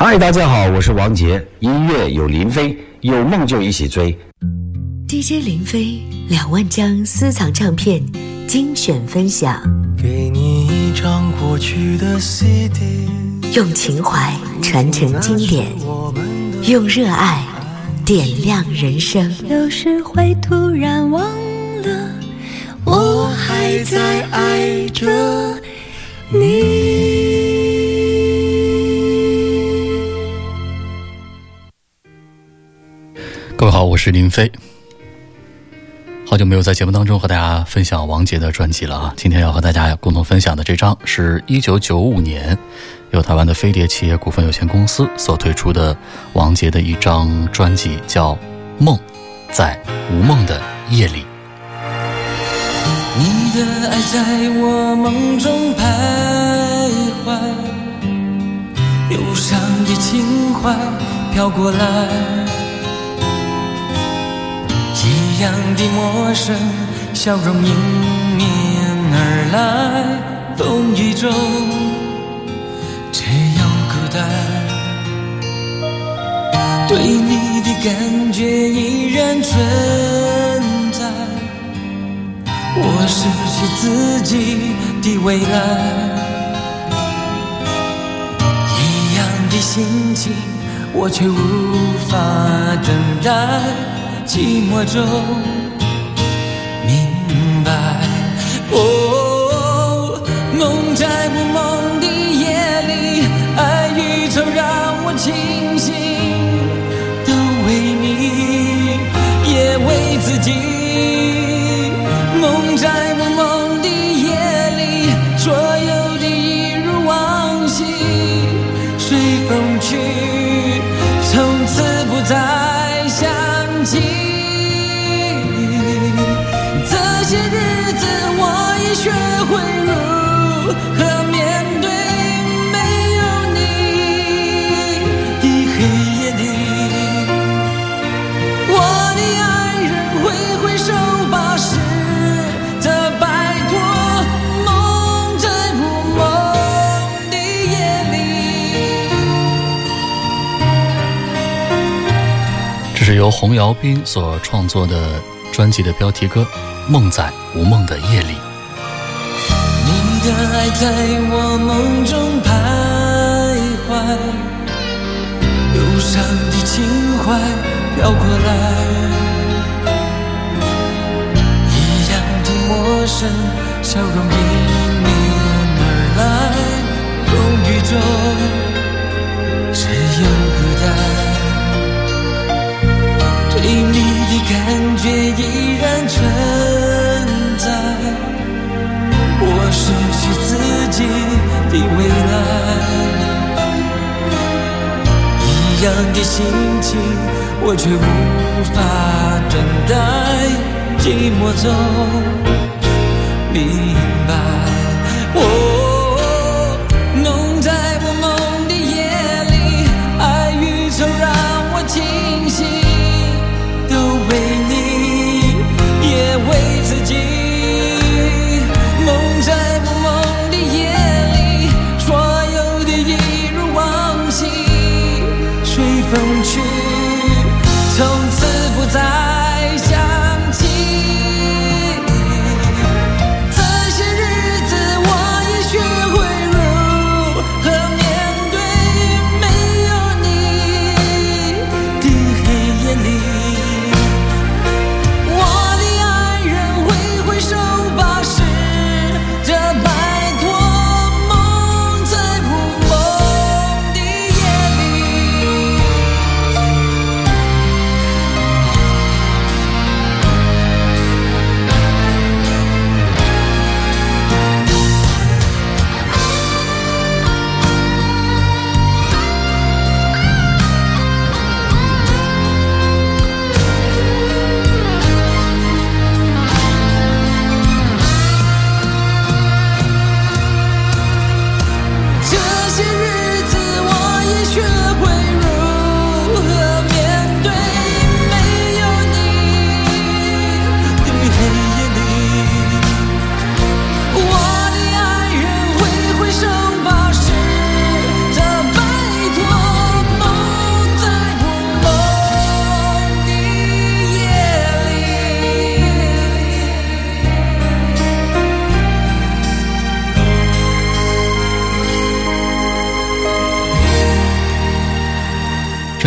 嗨，大家好，我是王杰。音乐有林飞，有梦就一起追。DJ 林飞两万张私藏唱片精选分享，给你一张过去的 CD，用情怀传承经典，用热爱点亮人生。有时会突然忘了，我还在爱着你。各位好，我是林飞。好久没有在节目当中和大家分享王杰的专辑了啊！今天要和大家共同分享的这张是一九九五年由台湾的飞碟企业股份有限公司所推出的王杰的一张专辑，叫《梦在无梦的夜里》。你的爱在我梦中徘徊，忧伤的情怀飘过来。一样的陌生，笑容迎面而来，风雨中只有孤单。对你的感觉依然存在，我失去自己的未来。一样的心情，我却无法等待。寂寞中明白，哦，梦在不梦的夜里，爱与愁让我清由洪尧斌所创作的专辑的标题歌《梦在无梦的夜里》。你的爱在我梦中徘徊，忧伤的情怀飘过来，一样的陌生，笑容迎面而来，风雨中的心情，我却无法等待，寂寞走明白。我。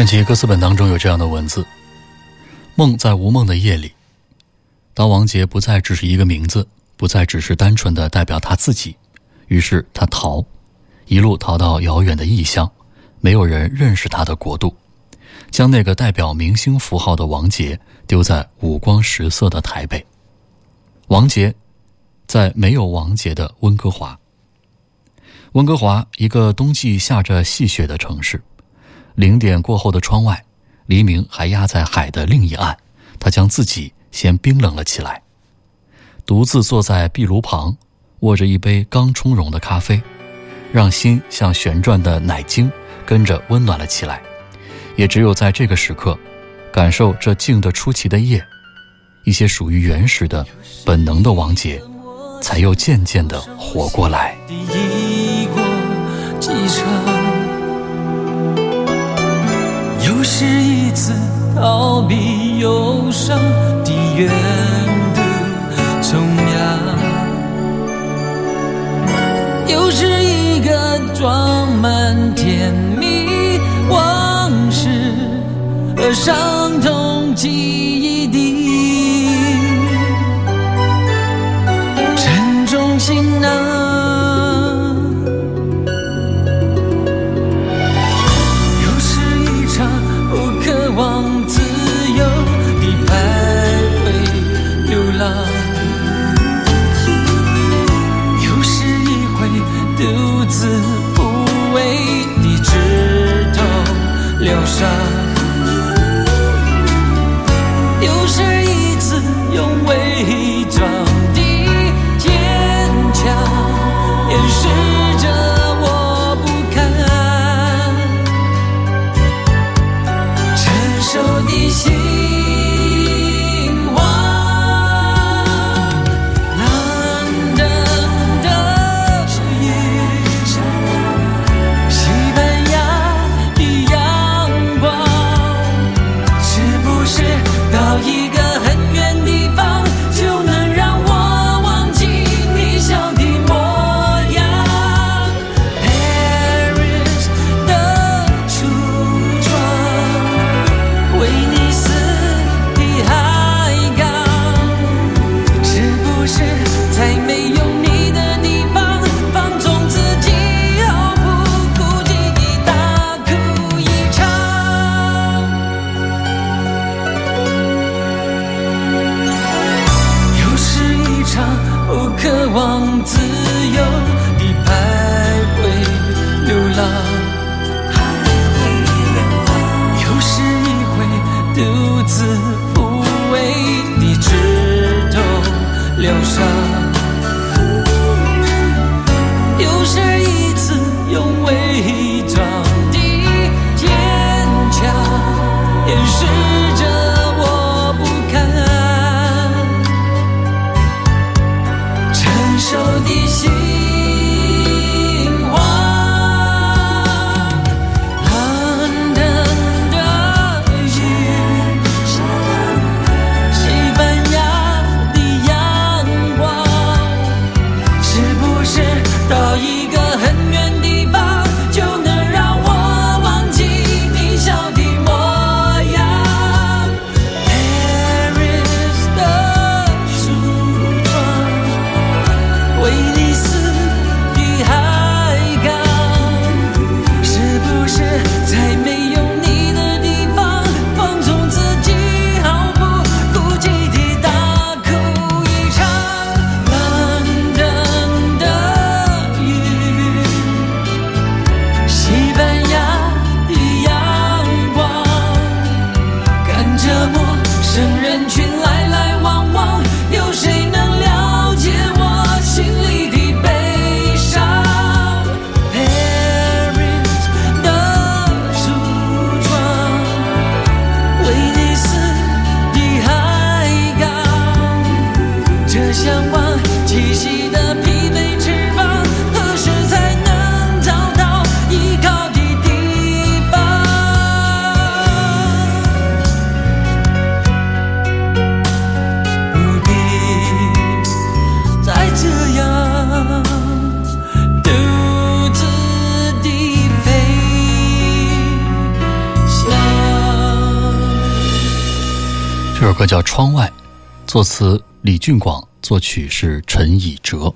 传奇歌词本当中有这样的文字：梦在无梦的夜里，当王杰不再只是一个名字，不再只是单纯的代表他自己，于是他逃，一路逃到遥远的异乡，没有人认识他的国度，将那个代表明星符号的王杰丢在五光十色的台北。王杰，在没有王杰的温哥华。温哥华，一个冬季下着细雪的城市。零点过后的窗外，黎明还压在海的另一岸。他将自己先冰冷了起来，独自坐在壁炉旁，握着一杯刚冲融的咖啡，让心像旋转的奶精跟着温暖了起来。也只有在这个时刻，感受这静得出奇的夜，一些属于原始的、本能的王杰，才又渐渐地活过来。又是一次逃避忧伤的远渡重洋，又是一个装满甜蜜往事和伤痛记忆的作词李俊广，作曲是陈以哲。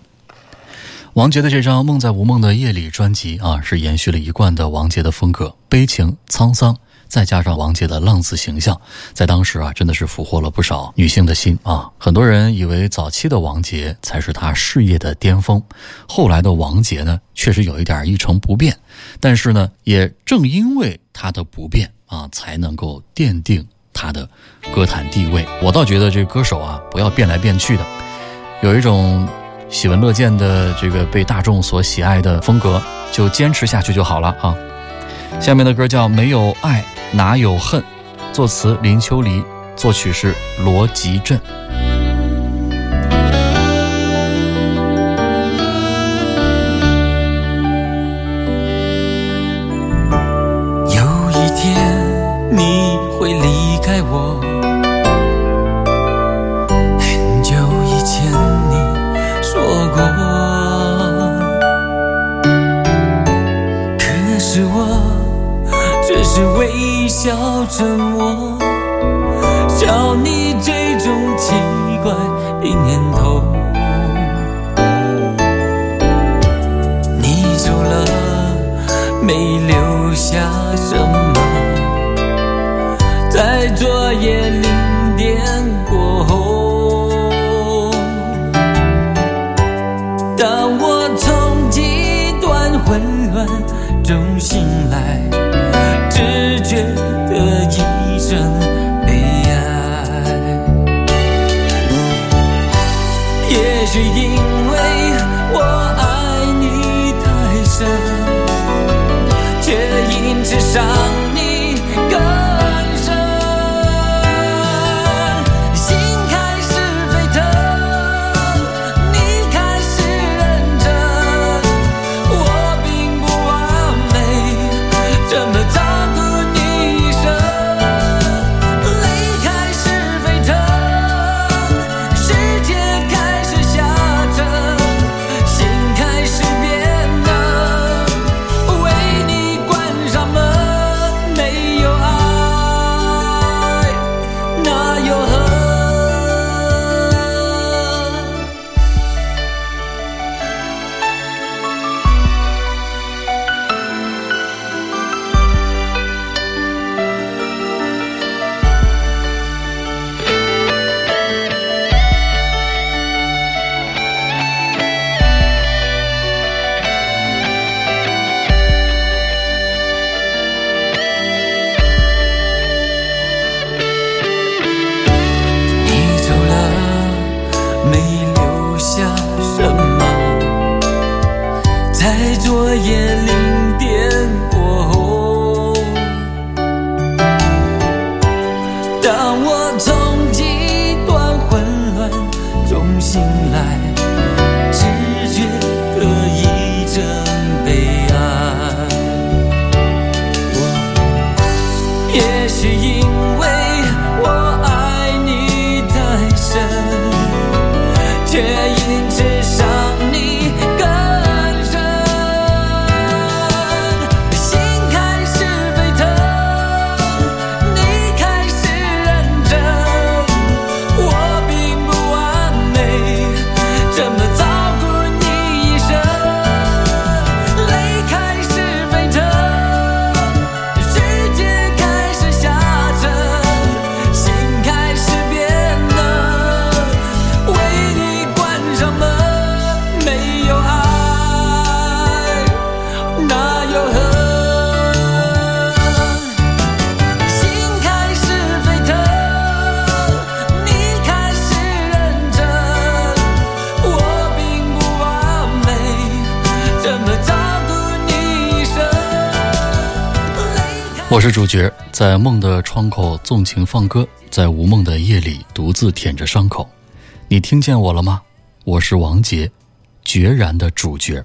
王杰的这张《梦在无梦的夜里》专辑啊，是延续了一贯的王杰的风格，悲情沧桑，再加上王杰的浪子形象，在当时啊，真的是俘获了不少女性的心啊。很多人以为早期的王杰才是他事业的巅峰，后来的王杰呢，确实有一点一成不变，但是呢，也正因为他的不变啊，才能够奠定。他的歌坛地位，我倒觉得这歌手啊，不要变来变去的，有一种喜闻乐见的这个被大众所喜爱的风格，就坚持下去就好了啊。下面的歌叫《没有爱哪有恨》，作词林秋离，作曲是罗吉镇。笑着我。中醒来，只觉得一生。夜里。我是主角，在梦的窗口纵情放歌，在无梦的夜里独自舔着伤口。你听见我了吗？我是王杰，决然的主角。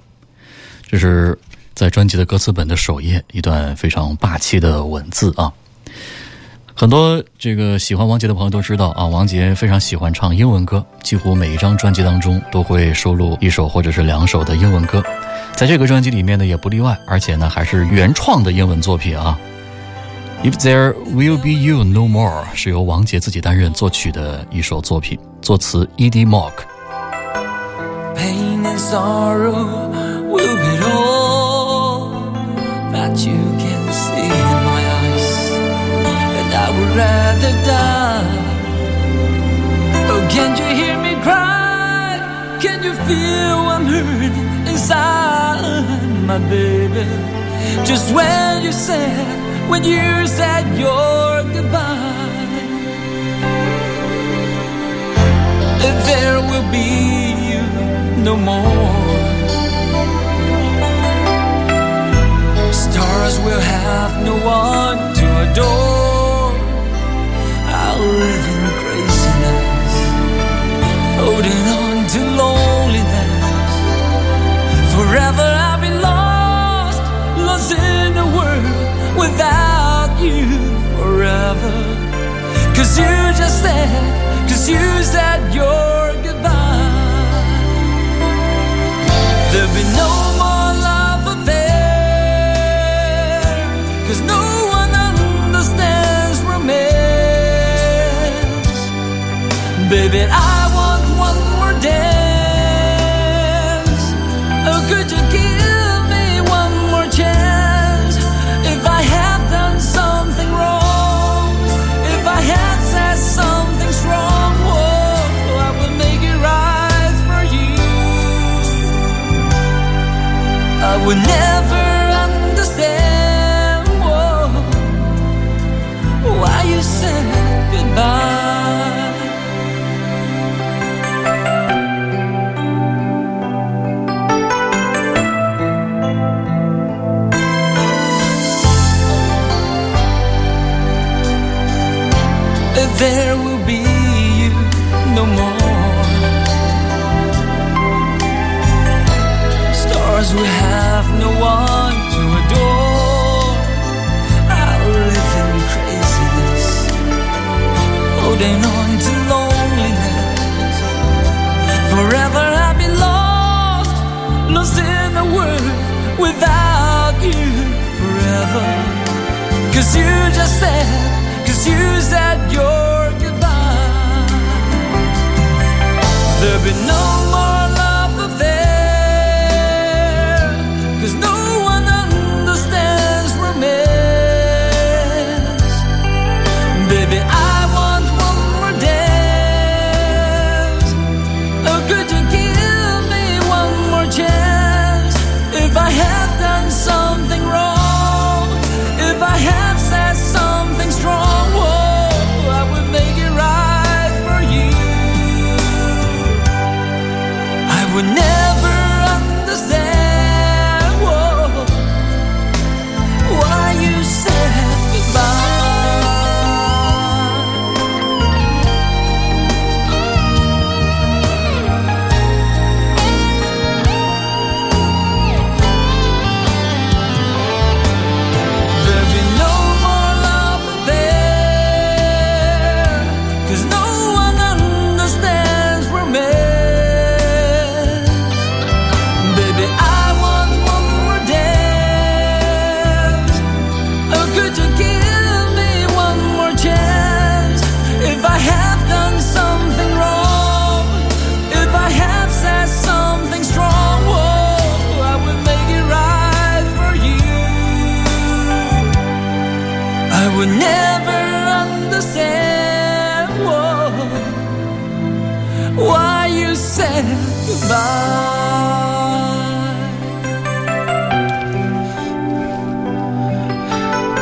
这是在专辑的歌词本的首页一段非常霸气的文字啊！很多这个喜欢王杰的朋友都知道啊，王杰非常喜欢唱英文歌，几乎每一张专辑当中都会收录一首或者是两首的英文歌，在这个专辑里面呢也不例外，而且呢还是原创的英文作品啊。If There Will Be You No More 是由王杰自己担任作曲的一首作品，作词 E.D. Mock。 Pain and sorrow will be all that you can see in my eyes, and I would rather die. Oh, can't you hear me cry? Can you feel I'm hurting inside, my baby? Just when you said, when you said your goodbye. There will be you no more. Stars will have no one to adore. I'll live in craziness, holding on to loneliness. Forever world without you forever. Cause you just said, cause you said your goodbye. There'll be no more love affair. Cause no one understands romance. Baby, I will never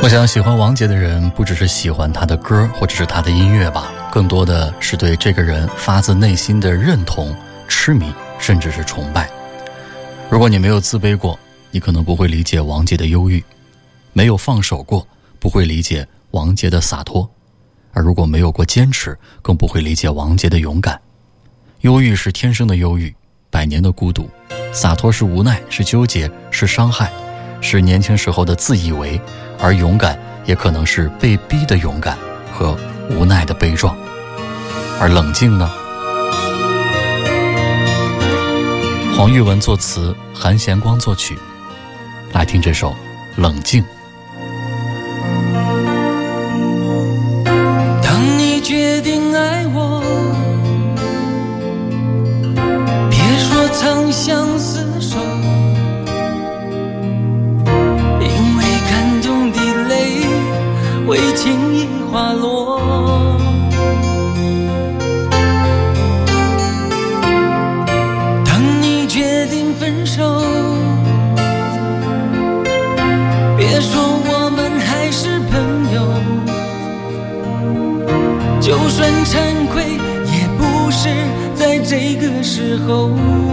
我想喜欢王杰的人，不只是喜欢他的歌或者是他的音乐吧，更多的是对这个人发自内心的认同、痴迷，甚至是崇拜。如果你没有自卑过，你可能不会理解王杰的忧郁；没有放手过，不会理解王杰的洒脱；而如果没有过坚持，更不会理解王杰的勇敢。忧郁是天生的忧郁，百年的孤独；洒脱是无奈，是纠结，是伤害，是年轻时候的自以为；而勇敢也可能是被逼的勇敢和无奈的悲壮。而冷静呢？黄玉文作词，韩贤光作曲。来听这首《冷静》。落。当你决定分手别说我们还是朋友就算惭愧也不是在这个时候。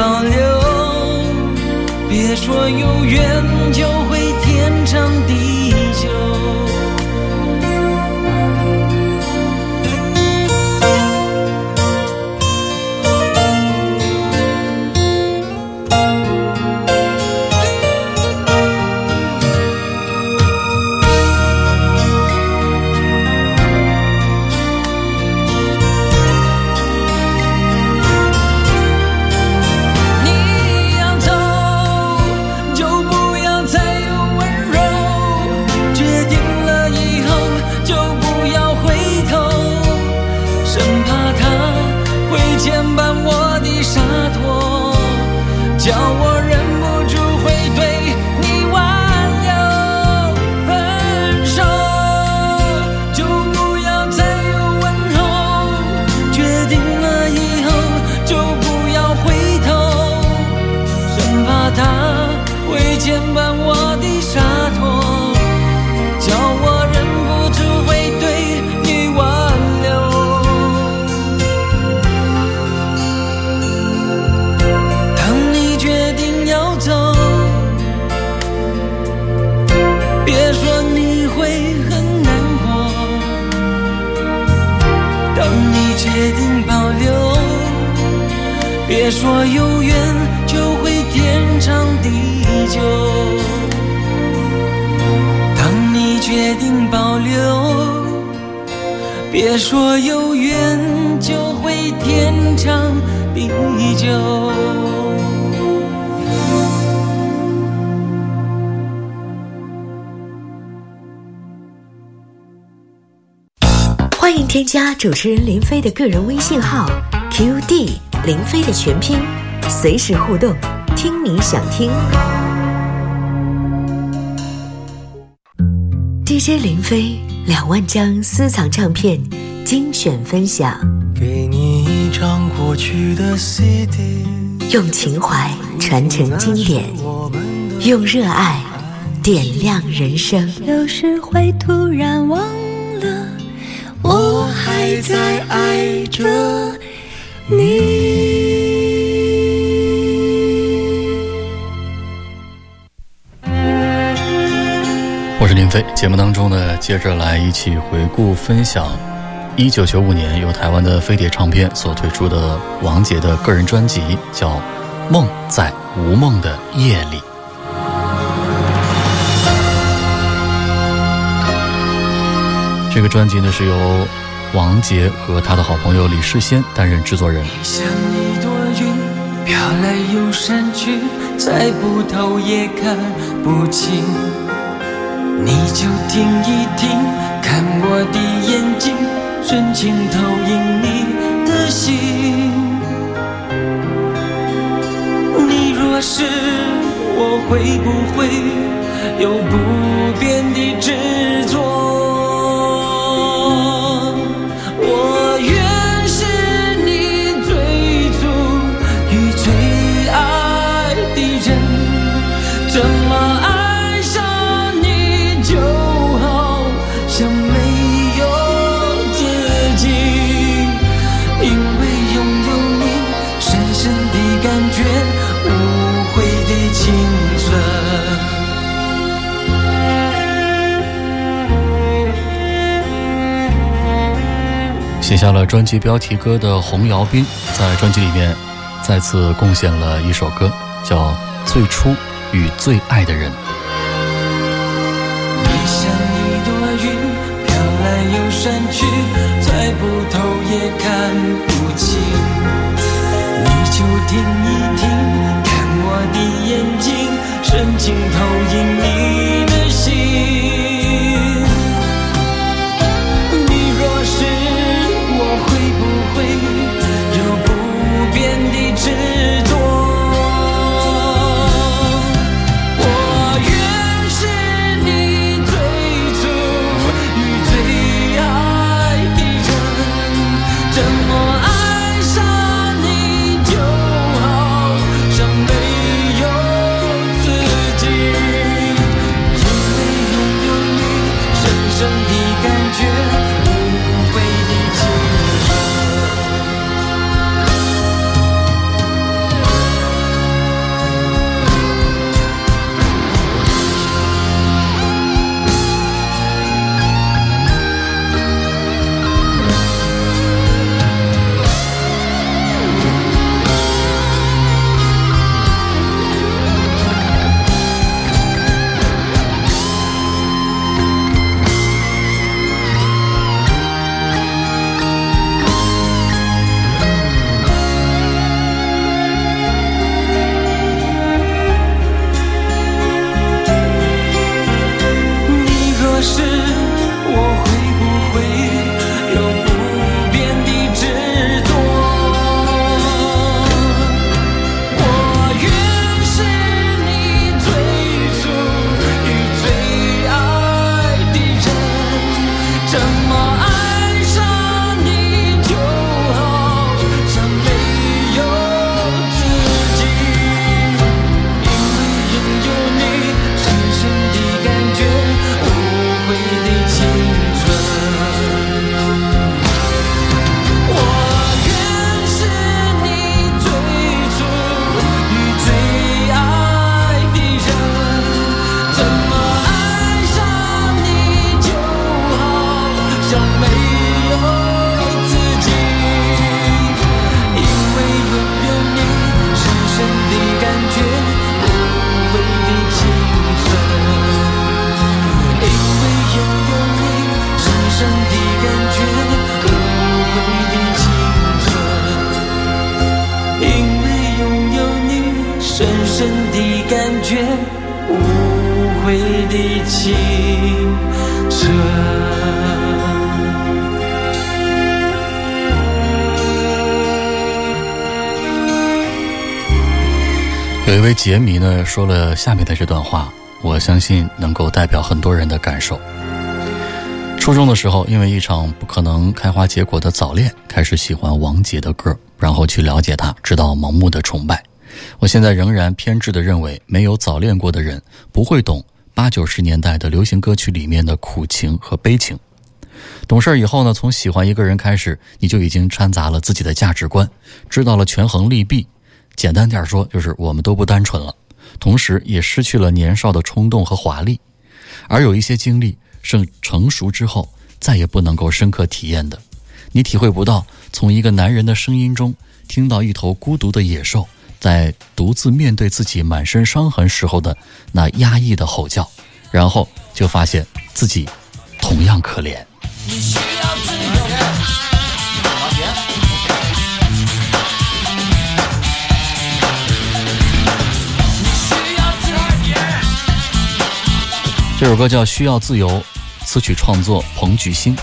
保留，别说有缘主持人林飞的个人微信号 QD 林飞的全拼，随时互动，听你想听。DJ 林飞两万张私藏唱片精选分享，给你一张过去的 CD，用情怀传承经典，用热爱点亮人生。有时会突然忘了，我还在爱着你。我是林飞。节目当中呢，接着来一起回顾分享一九九五年由台湾的飞碟唱片所推出的王杰的个人专辑，叫《梦在无梦的夜里》。这个专辑呢是由王杰和他的好朋友李世先担任制作人。像一朵云飘来又散去，猜不透也看不清。你就听一听，看我的眼睛，深情投影你的心。你若是我，会不会有不变的真下了专辑标题歌的洪尧斌，在专辑里面再次贡献了一首歌，叫《最初与最爱的人》。你像一朵云，飘来又散去，猜不透也看不清。你就听一听，看我的眼睛，深情投影你的心。青春。有一位杰迷呢说了下面的这段话，我相信能够代表很多人的感受。初中的时候，因为一场不可能开花结果的早恋，开始喜欢王杰的歌，然后去了解他，直到盲目的崇拜。我现在仍然偏执的认为，没有早恋过的人不会懂八九十年代的流行歌曲里面的苦情和悲情。懂事以后呢，从喜欢一个人开始，你就已经掺杂了自己的价值观，知道了权衡利弊。简单点说，就是我们都不单纯了，同时也失去了年少的冲动和华丽。而有一些经历是成熟之后再也不能够深刻体验的，你体会不到从一个男人的声音中听到一头孤独的野兽在独自面对自己满身伤痕时候的那压抑的吼叫，然后就发现自己同样可怜。这首歌叫《需要自由》，词曲创作彭举星。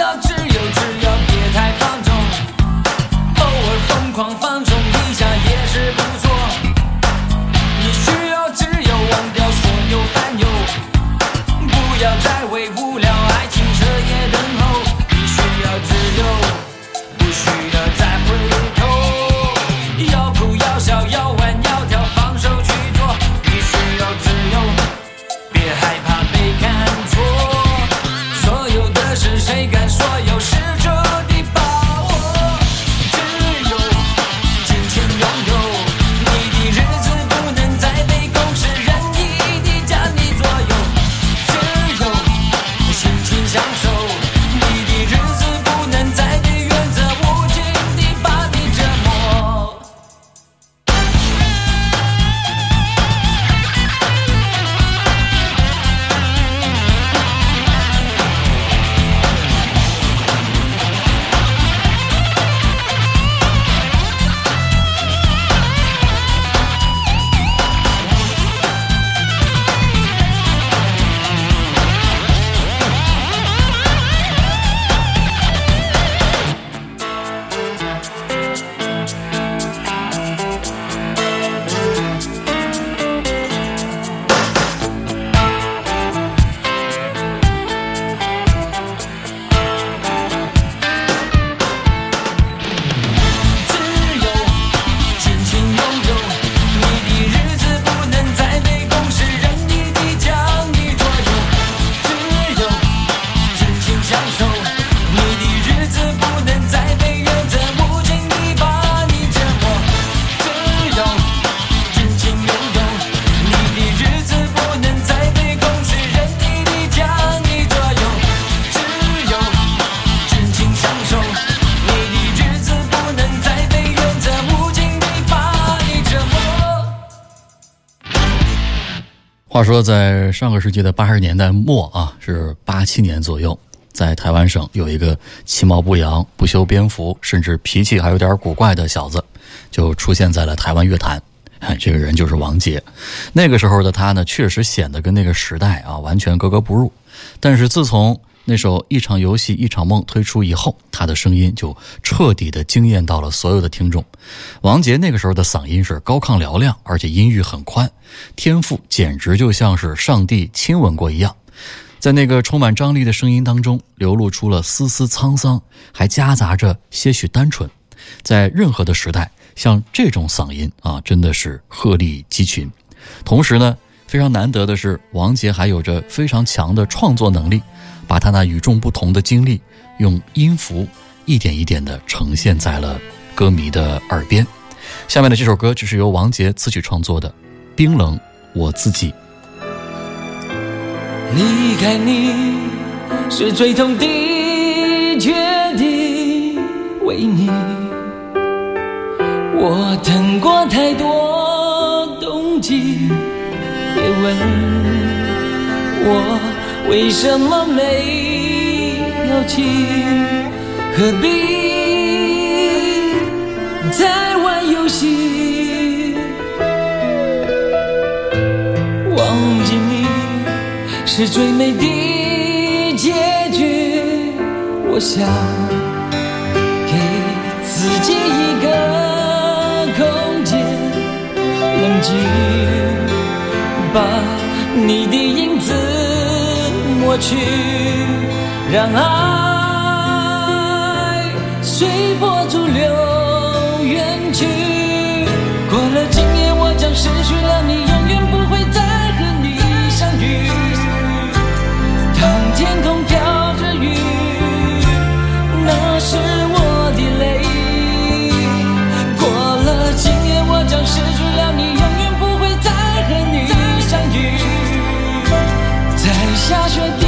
要只有只有。说，在上个世纪的八十年代末啊，是八七年左右，在台湾省有一个其貌不扬、不修边幅，甚至脾气还有点古怪的小子，就出现在了台湾乐坛。这个人就是王杰。那个时候的他呢，确实显得跟那个时代啊完全格格不入。但是自从那首《一场游戏一场梦》推出以后，他的声音就彻底的惊艳到了所有的听众。王杰那个时候的嗓音是高亢嘹亮，而且音域很宽，天赋简直就像是上帝亲吻过一样。在那个充满张力的声音当中，流露出了丝丝沧桑，还夹杂着些许单纯。在任何的时代，像这种嗓音啊，真的是鹤立鸡群。同时呢，非常难得的是，王杰还有着非常强的创作能力。把他那与众不同的经历，用音符一点一点地呈现在了歌迷的耳边。下面的这首歌就是由王杰词曲创作的《冰冷我自己》。离开你是最痛的决定，为你我等过太多冬季，别问我。为什么没有情？何必再玩游戏？忘记你是最美的结局。我想给自己一个空间，冷静把你的影子。抹去，让爱随波逐流远去。过了今夜，我将失去了你，永远不会再和你相遇。当天空飘着雨，那是我的泪。过了今夜，我将失去了你，下雪。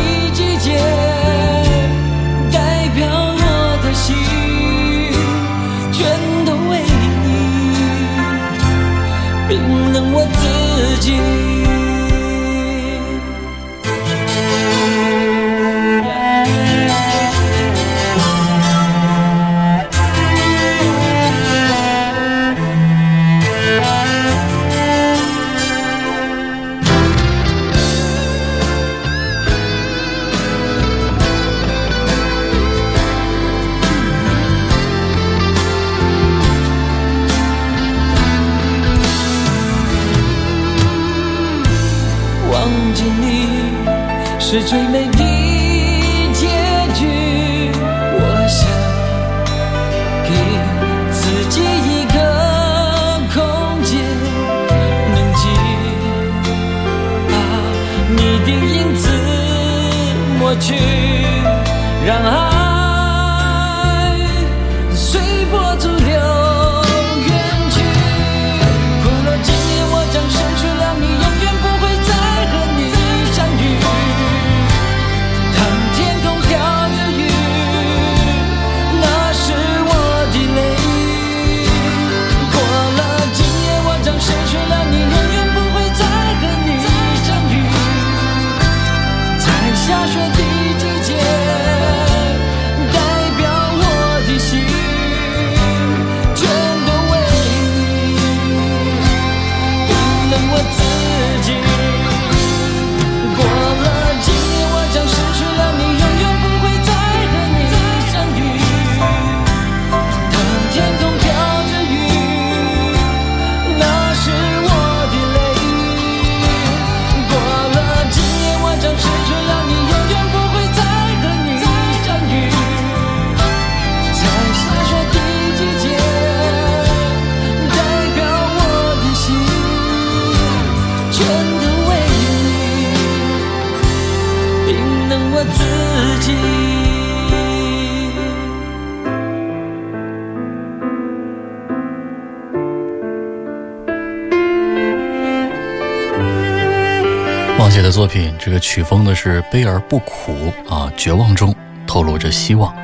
作品，这个曲风呢是悲而不苦啊，绝望中透露着希望，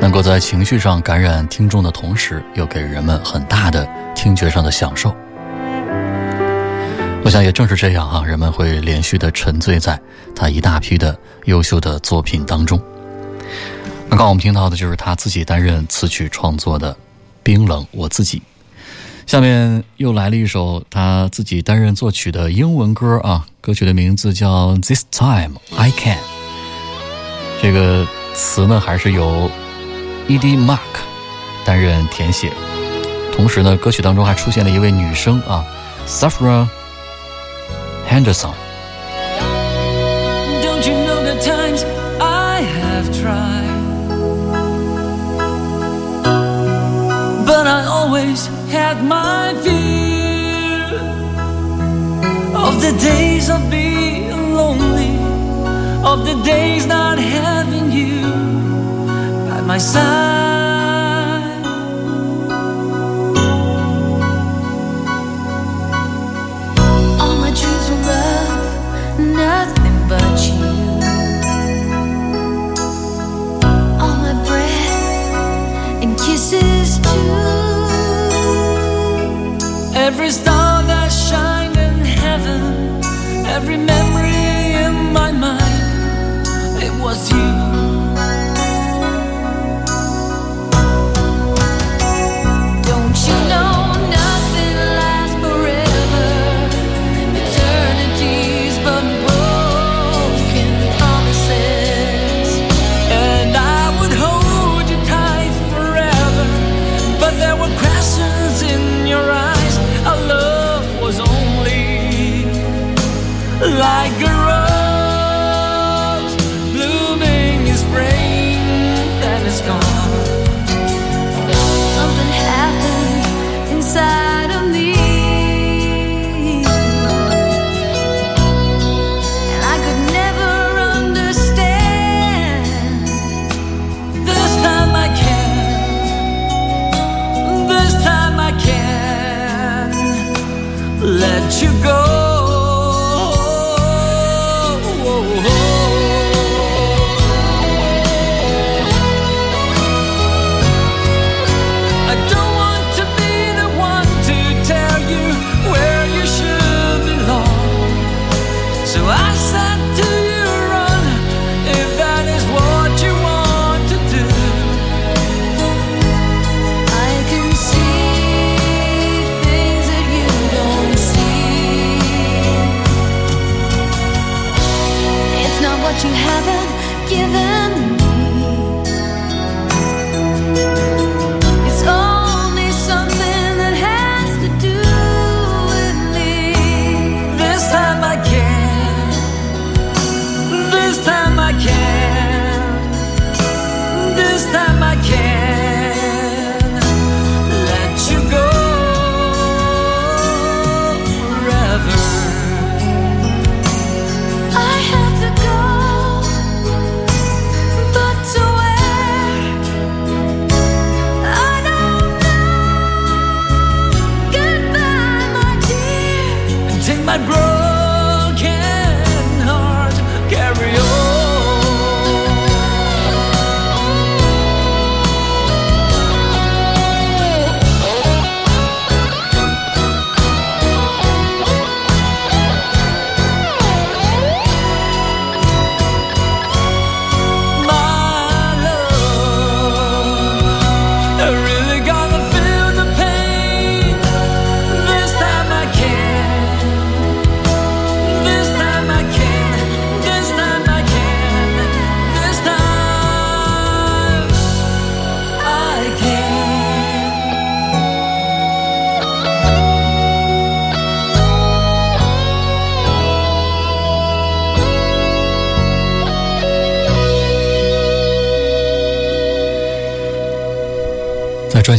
能够在情绪上感染听众的同时，又给人们很大的听觉上的享受。我想也正是这样啊，人们会连续的沉醉在他一大批的优秀的作品当中。刚刚我们听到的就是他自己担任词曲创作的《冰冷我自己》，下面又来了一首他自己担任作曲的英文歌啊，歌曲的名字叫《This Time I Can》。这个词呢，还是由 E.D. Mark 担任填写，同时呢，歌曲当中还出现了一位女生啊，Safra Henderson。Always had my fear of the days of being lonely, of the days not having you by my side. All my dreams were rough, nothing but you. All my breath and kisses too. Every star that shined in heaven, every memory in my mind, it was you.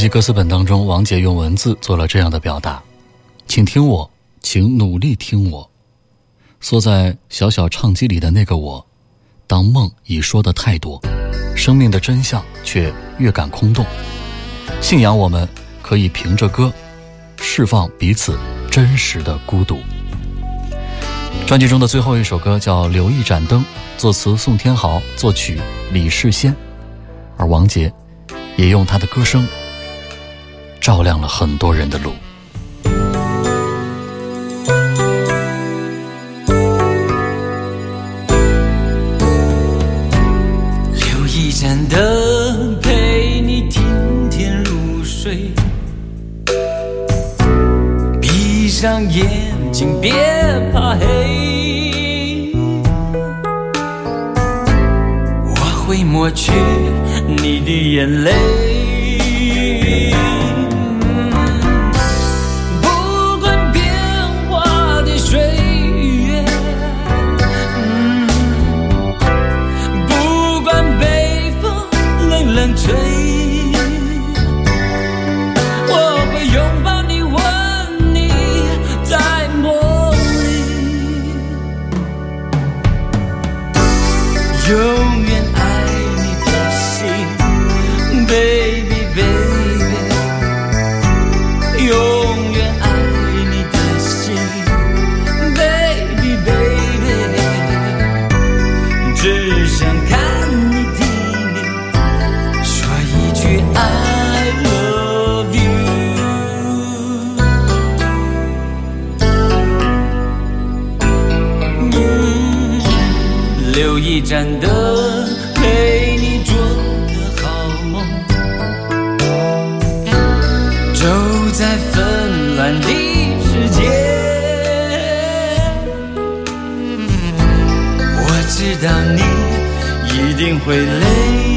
辑歌词本当中，王杰用文字做了这样的表达：“请听我，请努力听我，缩在小小唱机里的那个我，当梦已说的太多，生命的真相却越感空洞。信仰我们可以凭着歌，释放彼此真实的孤独。”专辑中的最后一首歌叫《留一盏灯》，作词宋天豪，作曲李世先，而王杰也用他的歌声照亮了很多人的路。留一盏灯陪你甜甜入睡闭上眼睛别怕黑我会抹去你的眼泪。留一盏灯陪你做个好梦。走在纷乱的世界我知道你一定会累。